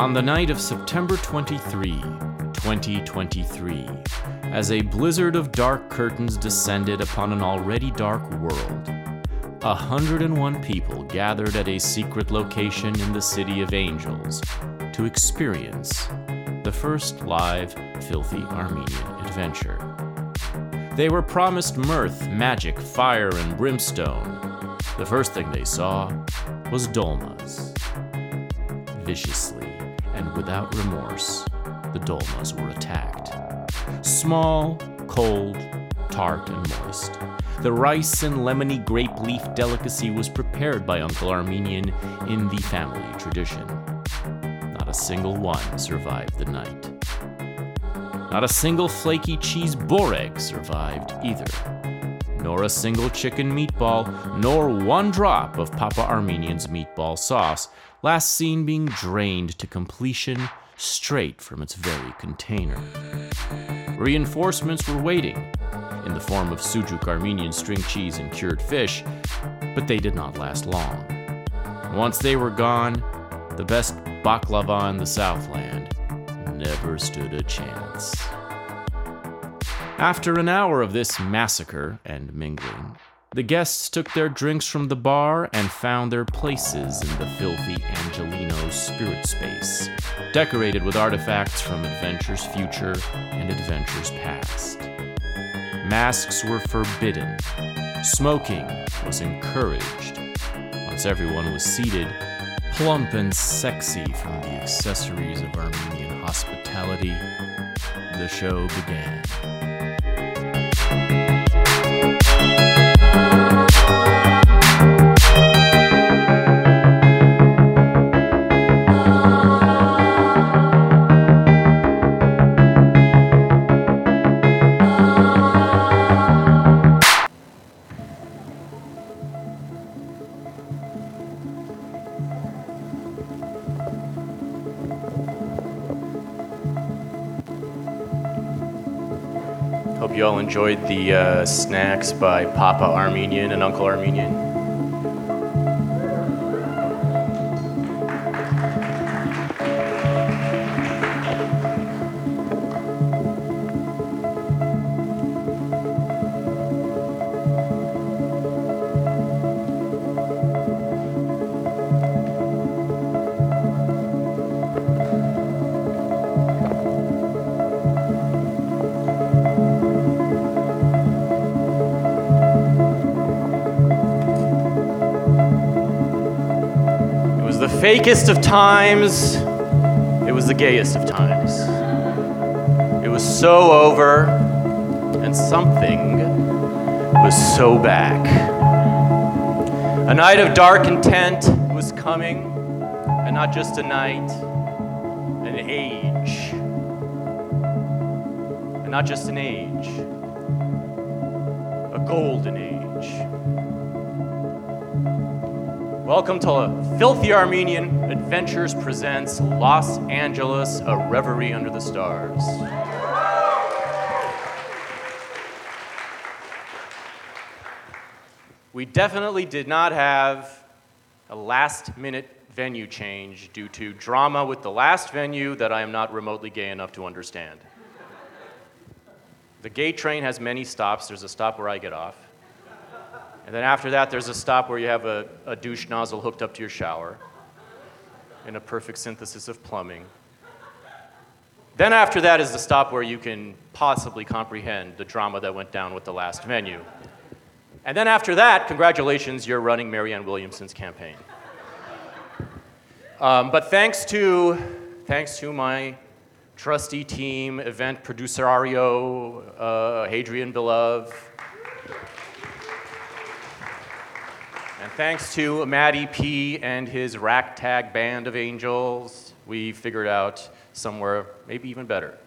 On the night of September 23, 2023, as a blizzard of dark curtains descended upon an already dark world, 101 people gathered at a secret location in the City of Angels to experience the first live Filthy Armenian adventure. They were promised mirth, magic, fire, and brimstone. The first thing they saw was Dolmas. Viciously and without remorse, the Dolmas were attacked. Small, cold, tart, and moist. The rice and lemony grape leaf delicacy was prepared by Uncle Armenian in the family tradition. Not a single one survived the night. Not a single flaky cheese boreg survived either. Nor a single chicken meatball, nor one drop of Papa Armenian's meatball sauce, last seen being drained to completion straight from its very container. Reinforcements were waiting, in the form of sujuk Armenian string cheese and cured fish, but they did not last long. Once they were gone, the best baklava in the Southland never stood a chance. After an hour of this massacre and mingling, the guests took their drinks from the bar and found their places in the filthy Angelino's spirit space, decorated with artifacts from adventures future and adventures past. Masks were forbidden. Smoking was encouraged. Once everyone was seated, plump and sexy from the accessories of Armenian hospitality, the show began. Enjoyed the uh, snacks by Papa Armenian and Uncle Armenian. Fakest of times. It was the gayest of times. It was so over, and something was so back. A night of dark intent was coming, and not just a night, an age. And not just an age, a golden age. Welcome to Filthy Armenian Adventures presents Los Angeles, a reverie under the stars. We definitely did not have a last minute venue change due to drama with the last venue that I am not remotely gay enough to understand. The gay train has many stops. There's a stop where I get off. And then after that, there's a stop where you have a, a douche nozzle hooked up to your shower in a perfect synthesis of plumbing. Then after that is the stop where you can possibly comprehend the drama that went down with the last venue. And then after that, congratulations, you're running Marianne Williamson's campaign. Um, but thanks to, thanks to my trusty team, event producer uh, Hadrian Belove, And thanks to Matty P and his ragtag band of angels, we figured out somewhere maybe even better.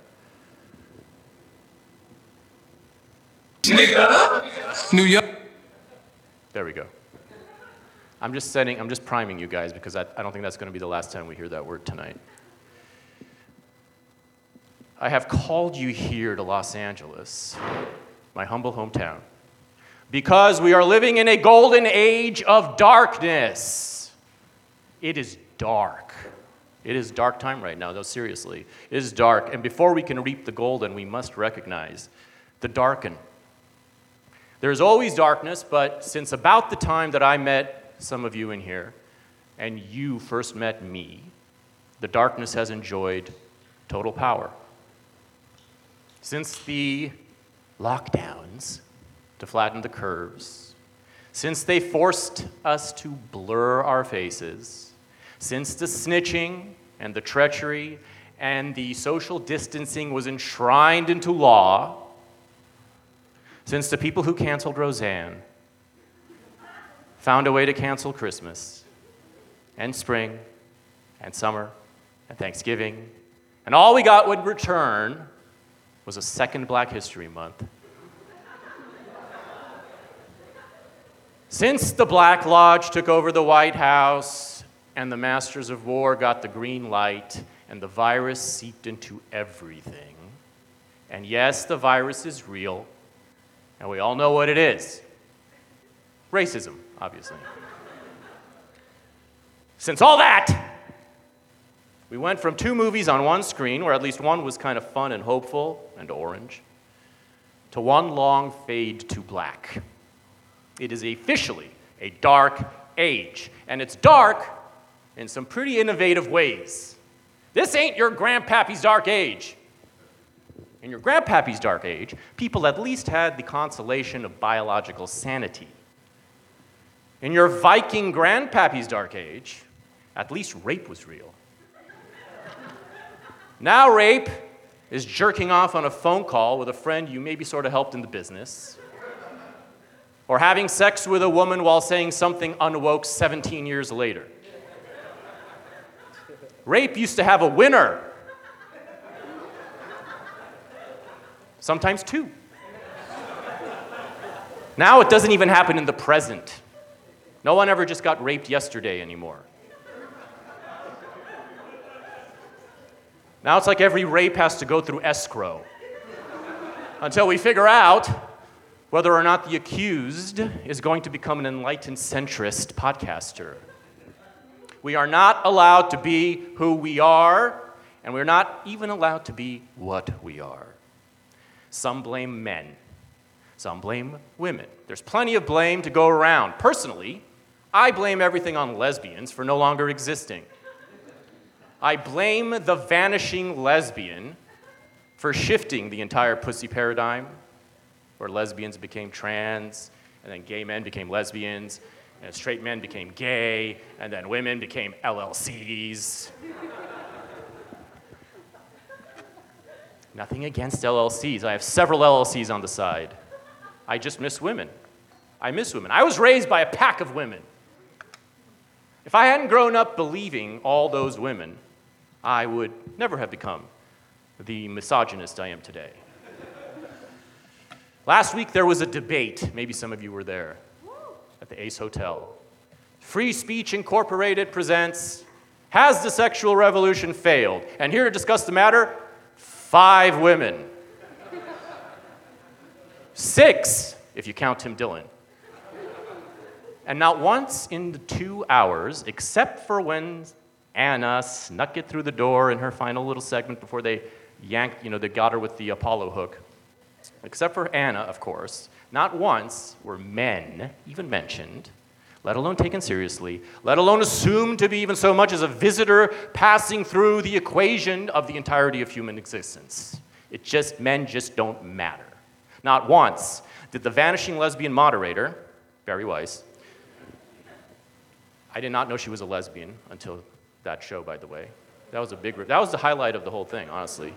New York. There we go. I'm just setting, I'm just priming you guys because I, I don't think that's going to be the last time we hear that word tonight. I have called you here to Los Angeles, my humble hometown, because we are living in a golden age of darkness. It is dark. It is dark time right now, though, seriously. It is dark, and before we can reap the golden, we must recognize the darken. There's always darkness, but since about the time that I met some of you in here, and you first met me, the darkness has enjoyed total power. Since the lockdowns to flatten the curves, since they forced us to blur our faces, since the snitching and the treachery and the social distancing was enshrined into law, since the people who canceled Roseanne found a way to cancel Christmas and spring and summer and Thanksgiving, and all we got would return was a second Black History Month. Since the Black Lodge took over the White House and the Masters of War got the green light and the virus seeped into everything, and yes, the virus is real, and we all know what it is racism, obviously. Since all that, we went from two movies on one screen, where at least one was kind of fun and hopeful and orange, to one long fade to black. It is officially a dark age, and it's dark in some pretty innovative ways. This ain't your grandpappy's dark age. In your grandpappy's dark age, people at least had the consolation of biological sanity. In your Viking grandpappy's dark age, at least rape was real. Now, rape is jerking off on a phone call with a friend you maybe sort of helped in the business, or having sex with a woman while saying something unwoke 17 years later. Rape used to have a winner, sometimes two. Now it doesn't even happen in the present. No one ever just got raped yesterday anymore. Now it's like every rape has to go through escrow until we figure out whether or not the accused is going to become an enlightened centrist podcaster. We are not allowed to be who we are, and we're not even allowed to be what we are. Some blame men, some blame women. There's plenty of blame to go around. Personally, I blame everything on lesbians for no longer existing. I blame the vanishing lesbian for shifting the entire pussy paradigm, where lesbians became trans, and then gay men became lesbians, and straight men became gay, and then women became LLCs. Nothing against LLCs. I have several LLCs on the side. I just miss women. I miss women. I was raised by a pack of women. If I hadn't grown up believing all those women, I would never have become the misogynist I am today. Last week there was a debate, maybe some of you were there, at the Ace Hotel. Free Speech Incorporated presents Has the Sexual Revolution Failed? And here to discuss the matter, five women. Six, if you count Tim Dillon. And not once in the two hours, except for when Anna snuck it through the door in her final little segment before they yanked, you know, they got her with the Apollo hook. Except for Anna, of course, not once were men even mentioned, let alone taken seriously, let alone assumed to be even so much as a visitor passing through the equation of the entirety of human existence. It just, men just don't matter. Not once did the vanishing lesbian moderator, Bari Weiss, I did not know she was a lesbian until that show, by the way. That was a big, that was the highlight of the whole thing, honestly.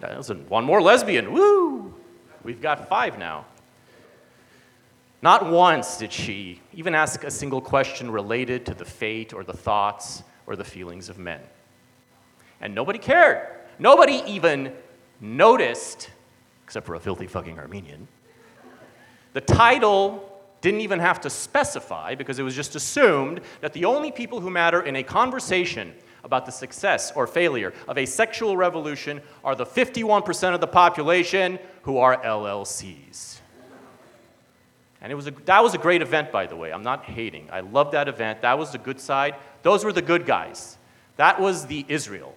That was one more lesbian, woo! We've got five now. Not once did she even ask a single question related to the fate or the thoughts or the feelings of men. And nobody cared. Nobody even noticed, except for a filthy fucking Armenian. The title didn't even have to specify because it was just assumed that the only people who matter in a conversation about the success or failure of a sexual revolution are the 51% of the population who are LLCs. And it was a, that was a great event, by the way. I'm not hating. I love that event. That was the good side. Those were the good guys. That was the Israel.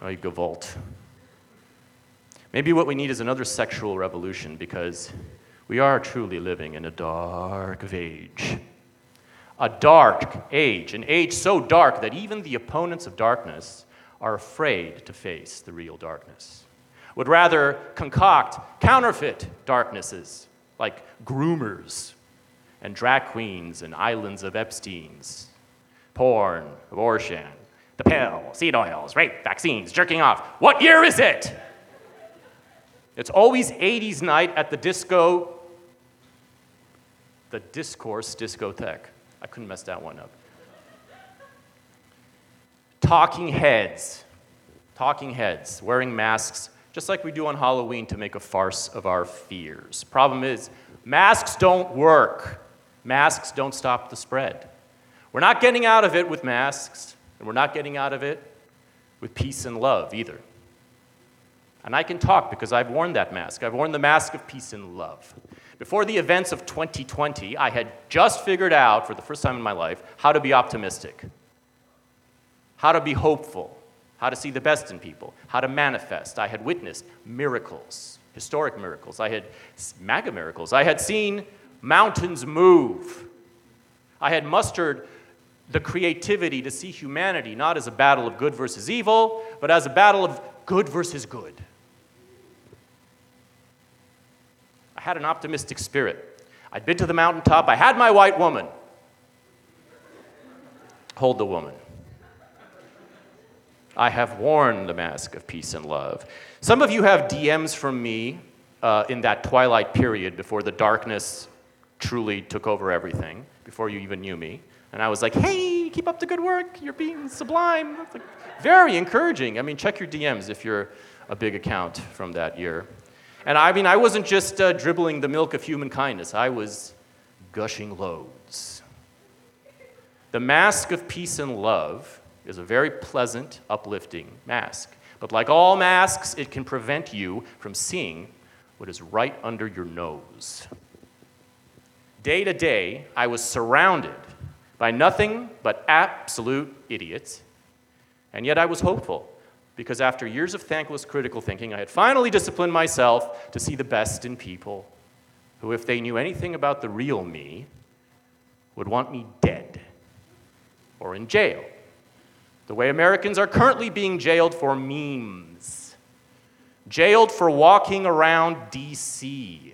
Oh, Gavolt. Maybe what we need is another sexual revolution because we are truly living in a dark age. A dark age, an age so dark that even the opponents of darkness are afraid to face the real darkness, would rather concoct counterfeit darknesses like groomers and drag queens and islands of Epstein's, porn, abortion, the pill, seed oils, rape, vaccines, jerking off. What year is it? It's always 80s night at the disco, the discourse discotheque. I couldn't mess that one up. Talking heads, talking heads, wearing masks, just like we do on Halloween to make a farce of our fears. Problem is, masks don't work. Masks don't stop the spread. We're not getting out of it with masks, and we're not getting out of it with peace and love either. And I can talk because I've worn that mask. I've worn the mask of peace and love. Before the events of 2020, I had just figured out, for the first time in my life, how to be optimistic, how to be hopeful, how to see the best in people, how to manifest. I had witnessed miracles, historic miracles. I had mega miracles. I had seen mountains move. I had mustered the creativity to see humanity not as a battle of good versus evil, but as a battle of good versus good. I had an optimistic spirit. I'd been to the mountaintop. I had my white woman. Hold the woman. I have worn the mask of peace and love. Some of you have DMs from me uh, in that twilight period before the darkness truly took over everything, before you even knew me. And I was like, hey, keep up the good work. You're being sublime. Like, very encouraging. I mean, check your DMs if you're a big account from that year. And I mean, I wasn't just uh, dribbling the milk of human kindness, I was gushing loads. The mask of peace and love is a very pleasant, uplifting mask. But like all masks, it can prevent you from seeing what is right under your nose. Day to day, I was surrounded by nothing but absolute idiots, and yet I was hopeful because after years of thankless critical thinking, I had finally disciplined myself to see the best in people who, if they knew anything about the real me, would want me dead or in jail, the way Americans are currently being jailed for memes, jailed for walking around DC.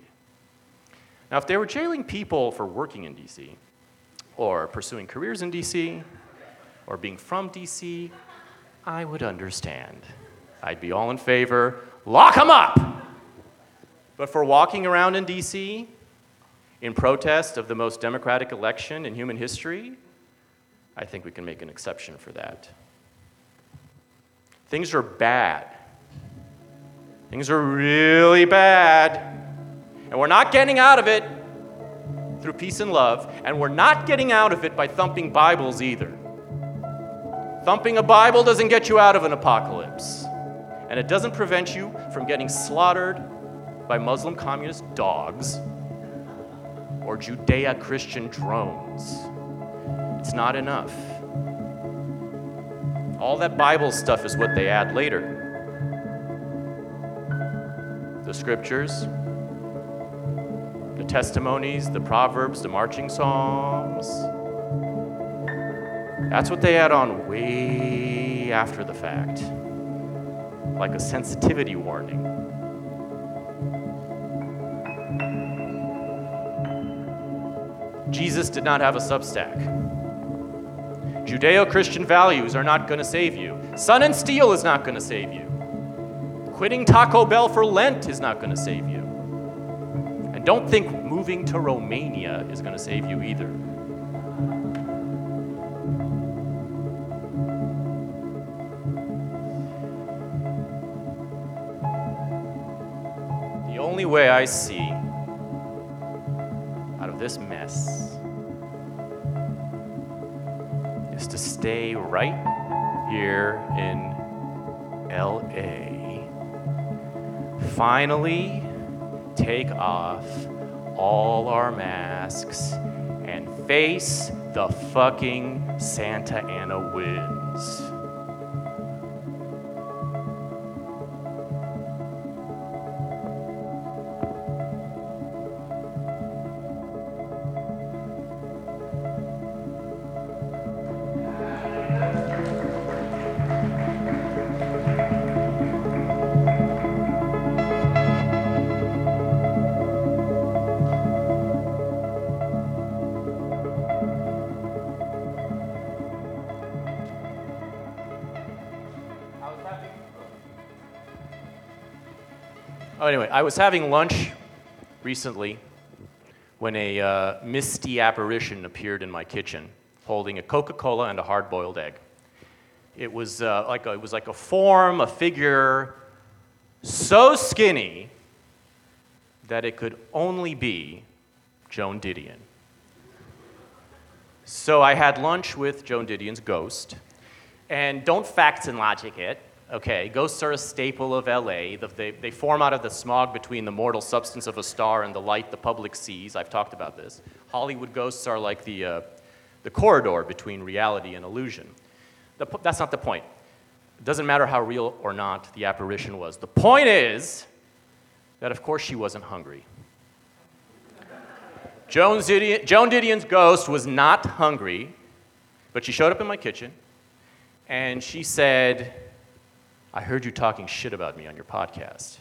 Now, if they were jailing people for working in DC, or pursuing careers in DC, or being from DC, I would understand. I'd be all in favor. Lock them up! But for walking around in DC in protest of the most democratic election in human history, I think we can make an exception for that. Things are bad. Things are really bad. And we're not getting out of it through peace and love, and we're not getting out of it by thumping Bibles either. Thumping a Bible doesn't get you out of an apocalypse, and it doesn't prevent you from getting slaughtered by Muslim communist dogs or Judeo Christian drones. It's not enough. All that Bible stuff is what they add later. The scriptures, the testimonies, the proverbs, the marching psalms. That's what they add on way after the fact, like a sensitivity warning. Jesus did not have a substack. Judeo Christian values are not going to save you. Sun and steel is not going to save you. Quitting Taco Bell for Lent is not going to save you. And don't think moving to Romania is going to save you either. Only way I see out of this mess is to stay right here in LA. Finally, take off all our masks and face The fucking Santa Ana winds. Oh, anyway, I was having lunch recently when a uh, misty apparition appeared in my kitchen holding a Coca Cola and a hard boiled egg. It was, uh, like a, it was like a form, a figure so skinny that it could only be Joan Didion. So I had lunch with Joan Didion's ghost. And don't facts and logic it. Okay, ghosts are a staple of LA. The- They, they form out of the smog between the mortal substance of a star and the light the public sees. I've talked about this. Hollywood ghosts are like the, uh, the corridor between reality and illusion. The, that's not the point. It doesn't matter how real or not the apparition was. The point is that, of course, she wasn't hungry. Joan, Didion, Joan Didion's ghost was not hungry, but she showed up in my kitchen and she said, I heard you talking shit about me on your podcast.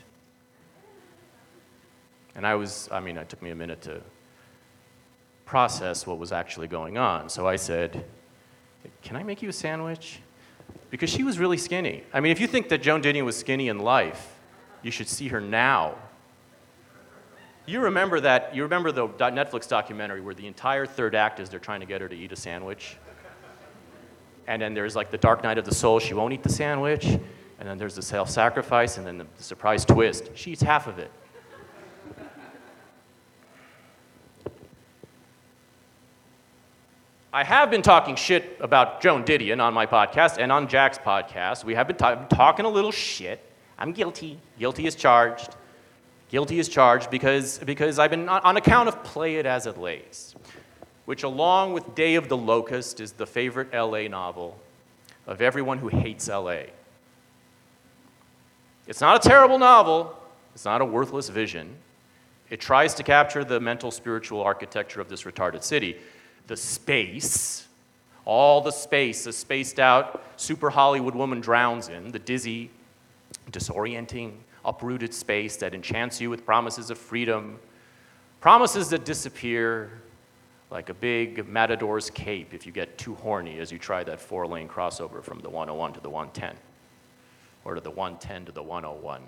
And I was, I mean, it took me a minute to process what was actually going on. So I said, Can I make you a sandwich? Because she was really skinny. I mean, if you think that Joan Didion was skinny in life, you should see her now. You remember that, you remember the Netflix documentary where the entire third act is they're trying to get her to eat a sandwich? And then there's like the dark night of the soul, she won't eat the sandwich. And then there's the self sacrifice, and then the surprise twist. She eats half of it. I have been talking shit about Joan Didion on my podcast and on Jack's podcast. We have been ta- talking a little shit. I'm guilty. Guilty is charged. Guilty is charged because, because I've been on, on account of Play It As It Lays, which, along with Day of the Locust, is the favorite LA novel of everyone who hates LA. It's not a terrible novel, it's not a worthless vision. It tries to capture the mental spiritual architecture of this retarded city. The space, all the space a spaced out super Hollywood woman drowns in, the dizzy, disorienting, uprooted space that enchants you with promises of freedom, promises that disappear like a big matador's cape if you get too horny as you try that four lane crossover from the 101 to the 110 or to the 110 to the 101.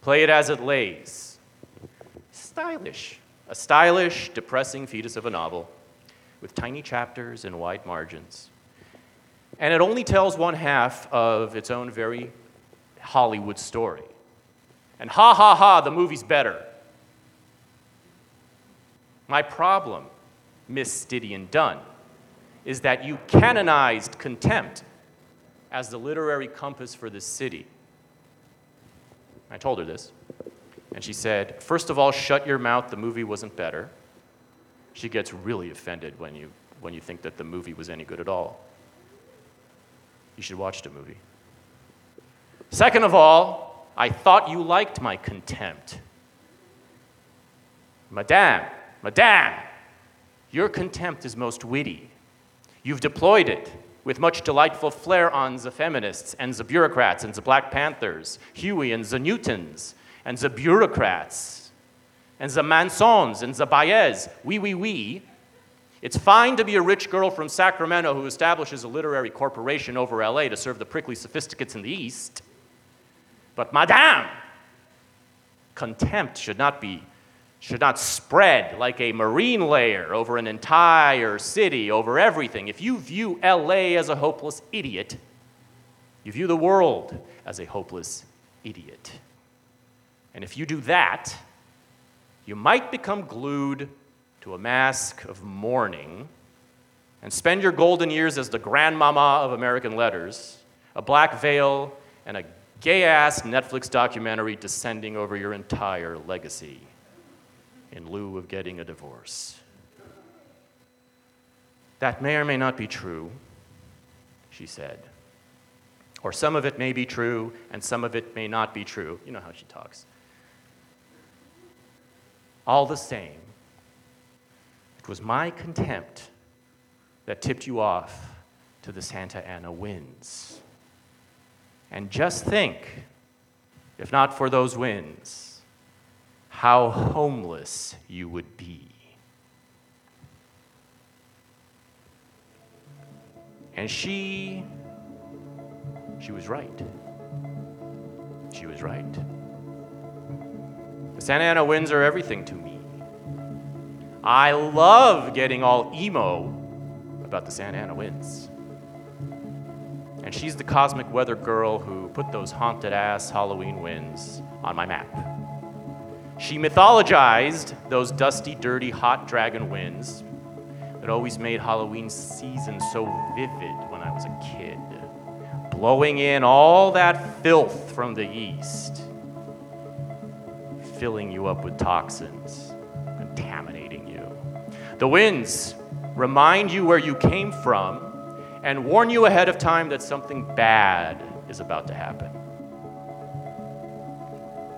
Play it as it lays. Stylish. A stylish, depressing fetus of a novel with tiny chapters and wide margins. And it only tells one half of its own very Hollywood story. And ha ha ha, the movie's better. My problem, Miss Didion Dunne, is that you canonized contempt as the literary compass for this city. I told her this. And she said, First of all, shut your mouth, the movie wasn't better. She gets really offended when you, when you think that the movie was any good at all. You should watch the movie. Second of all, I thought you liked my contempt. Madame, Madame, your contempt is most witty. You've deployed it with much delightful flair on the feminists and the bureaucrats and the Black Panthers, Huey and the Newtons and the bureaucrats and the Mansons and the Baez. Oui, oui, oui. It's fine to be a rich girl from Sacramento who establishes a literary corporation over LA to serve the prickly sophisticates in the East. But, Madame, contempt should not be should not spread like a marine layer over an entire city, over everything. If you view LA as a hopeless idiot, you view the world as a hopeless idiot. And if you do that, you might become glued to a mask of mourning and spend your golden years as the grandmama of American letters, a black veil, and a gay ass Netflix documentary descending over your entire legacy in lieu of getting a divorce. That may or may not be true, she said. Or some of it may be true, and some of it may not be true. You know how she talks. All the same, it was my contempt that tipped you off to the Santa Ana winds. And just think, if not for those winds, how homeless you would be. And she, she was right. She was right. The Santa Ana winds are everything to me. I love getting all emo about the Santa Ana winds. And she's the cosmic weather girl who put those haunted ass Halloween winds on my map. She mythologized those dusty, dirty, hot dragon winds that always made Halloween season so vivid when I was a kid, blowing in all that filth from the east, filling you up with toxins, contaminating you. The winds remind you where you came from and warn you ahead of time that something bad is about to happen.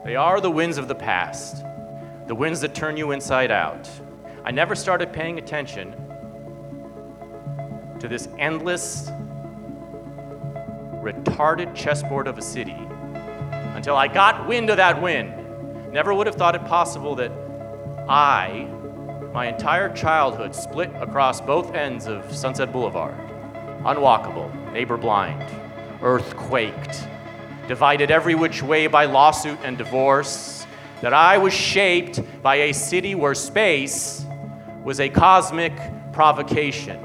They are the winds of the past, the winds that turn you inside out. I never started paying attention to this endless, retarded chessboard of a city until I got wind of that wind. Never would have thought it possible that I, my entire childhood, split across both ends of Sunset Boulevard. Unwalkable, neighbor blind, earthquaked, divided every which way by lawsuit and divorce. That I was shaped by a city where space was a cosmic provocation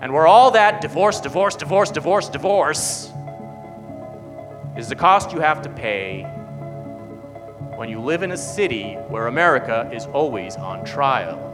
and where all that divorce, divorce, divorce, divorce, divorce is the cost you have to pay when you live in a city where America is always on trial.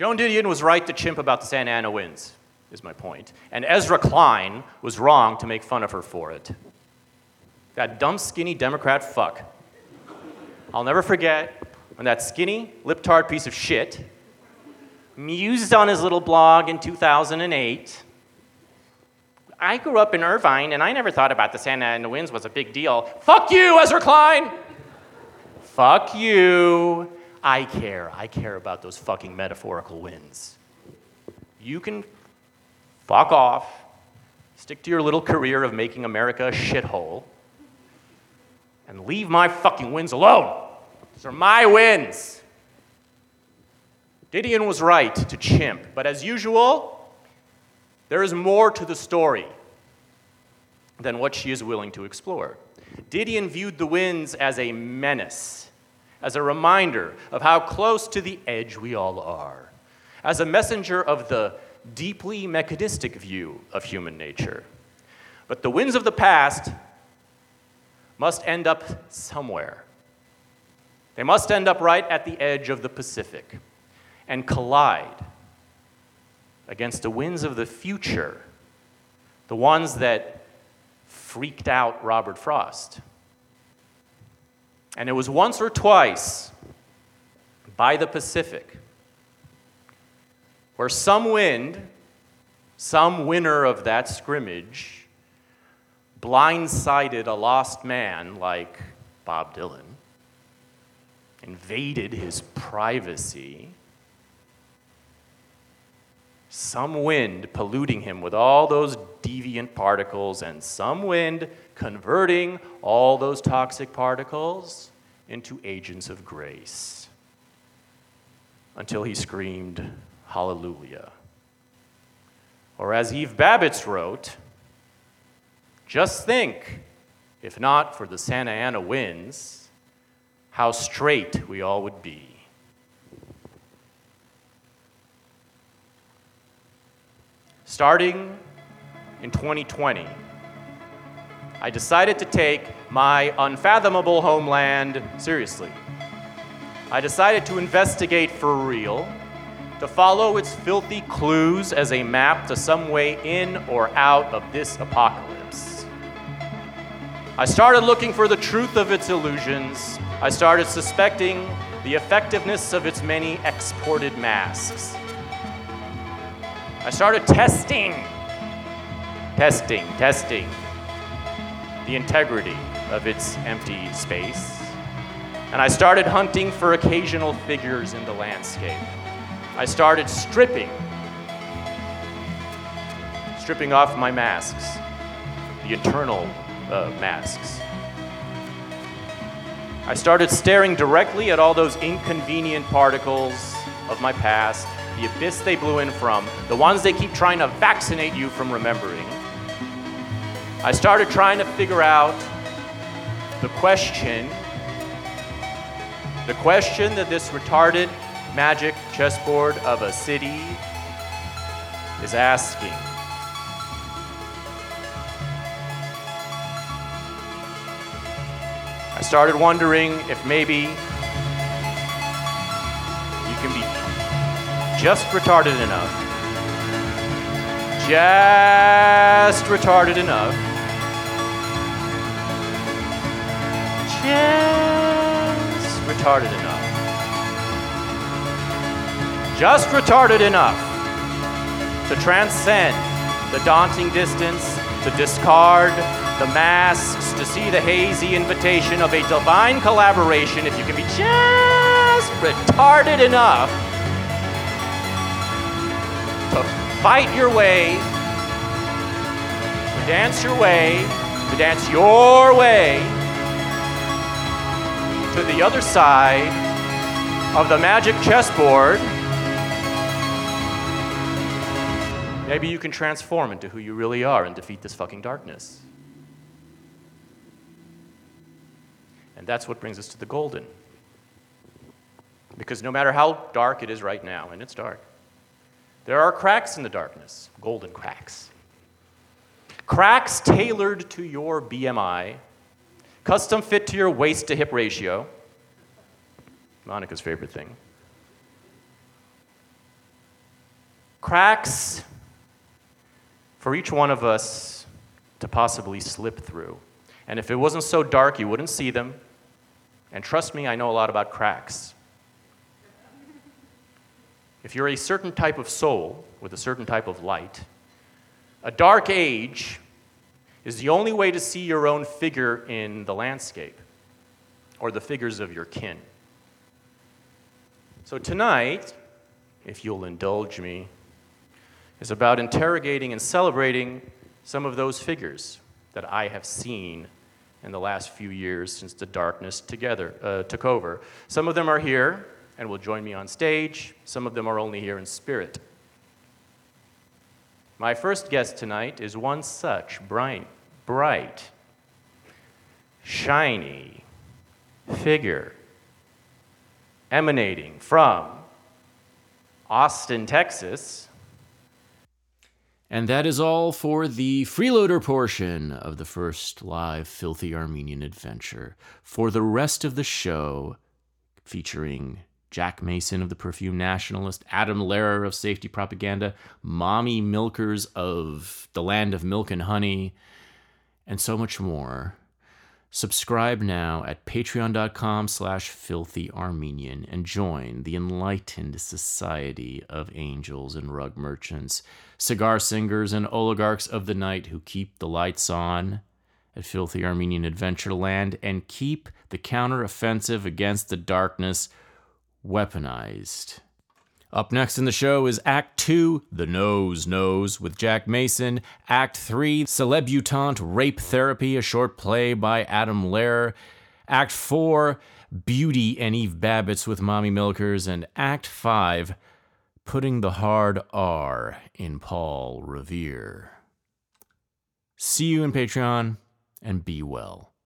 Joan Didion was right to chimp about the Santa Ana winds, is my point. And Ezra Klein was wrong to make fun of her for it. That dumb, skinny Democrat fuck. I'll never forget when that skinny, lip tart piece of shit mused on his little blog in 2008. I grew up in Irvine and I never thought about the Santa Ana winds was a big deal. Fuck you, Ezra Klein! Fuck you. I care. I care about those fucking metaphorical winds. You can fuck off, stick to your little career of making America a shithole, and leave my fucking wins alone. These are my wins. Didion was right to chimp, but as usual, there is more to the story than what she is willing to explore. Didion viewed the winds as a menace as a reminder of how close to the edge we all are, as a messenger of the deeply mechanistic view of human nature. But the winds of the past must end up somewhere. They must end up right at the edge of the Pacific and collide against the winds of the future, the ones that freaked out Robert Frost. And it was once or twice by the Pacific where some wind, some winner of that scrimmage, blindsided a lost man like Bob Dylan, invaded his privacy. Some wind polluting him with all those deviant particles, and some wind converting all those toxic particles into agents of grace. until he screamed, Hallelujah. Or as Eve Babitz wrote, just think, if not for the Santa Ana winds, how straight we all would be. Starting in 2020, I decided to take my unfathomable homeland seriously. I decided to investigate for real, to follow its filthy clues as a map to some way in or out of this apocalypse. I started looking for the truth of its illusions. I started suspecting the effectiveness of its many exported masks. I started testing, testing, testing the integrity of its empty space. And I started hunting for occasional figures in the landscape. I started stripping, stripping off my masks, the internal uh, masks. I started staring directly at all those inconvenient particles of my past, the abyss they blew in from, the ones they keep trying to vaccinate you from remembering. I started trying to figure out the question, the question that this retarded magic chessboard of a city is asking. I started wondering if maybe you can be just retarded enough, just retarded enough, just retarded enough, just retarded enough to transcend the daunting distance, to discard the masks, to see the hazy invitation of a divine collaboration if you can be just retarded enough to fight your way, to dance your way, to dance your way to the other side of the magic chessboard. Maybe you can transform into who you really are and defeat this fucking darkness. And that's what brings us to the golden. Because no matter how dark it is right now, and it's dark, there are cracks in the darkness, golden cracks. Cracks tailored to your BMI, custom fit to your waist to hip ratio. Monica's favorite thing. Cracks for each one of us to possibly slip through. And if it wasn't so dark, you wouldn't see them. And trust me, I know a lot about cracks. If you're a certain type of soul with a certain type of light, a dark age is the only way to see your own figure in the landscape or the figures of your kin. So tonight, if you'll indulge me, is about interrogating and celebrating some of those figures that I have seen in the last few years since the darkness together uh, took over. Some of them are here and will join me on stage. Some of them are only here in spirit. My first guest tonight is one such bright, bright, shiny figure emanating from Austin, Texas. And that is all for the freeloader portion of the first live Filthy Armenian adventure. For the rest of the show, featuring Jack Mason of the Perfume Nationalist, Adam Lehrer of Safety Propaganda, Mommy Milkers of The Land of Milk and Honey, and so much more. Subscribe now at patreon.com slash filthyarmenian and join the enlightened society of angels and rug merchants, cigar singers and oligarchs of the night who keep the lights on at Filthy Armenian Adventureland and keep the counteroffensive against the darkness weaponized. Up next in the show is Act 2, The Nose Knows, with Jack Mason. Act 3, Celebutante Rape Therapy, a short play by Adam Lehrer. Act 4, Beauty and Eve Babitz with Mommy Milkers. And Act 5, Putting the Hard R in Paul Revere. See you in Patreon and be well.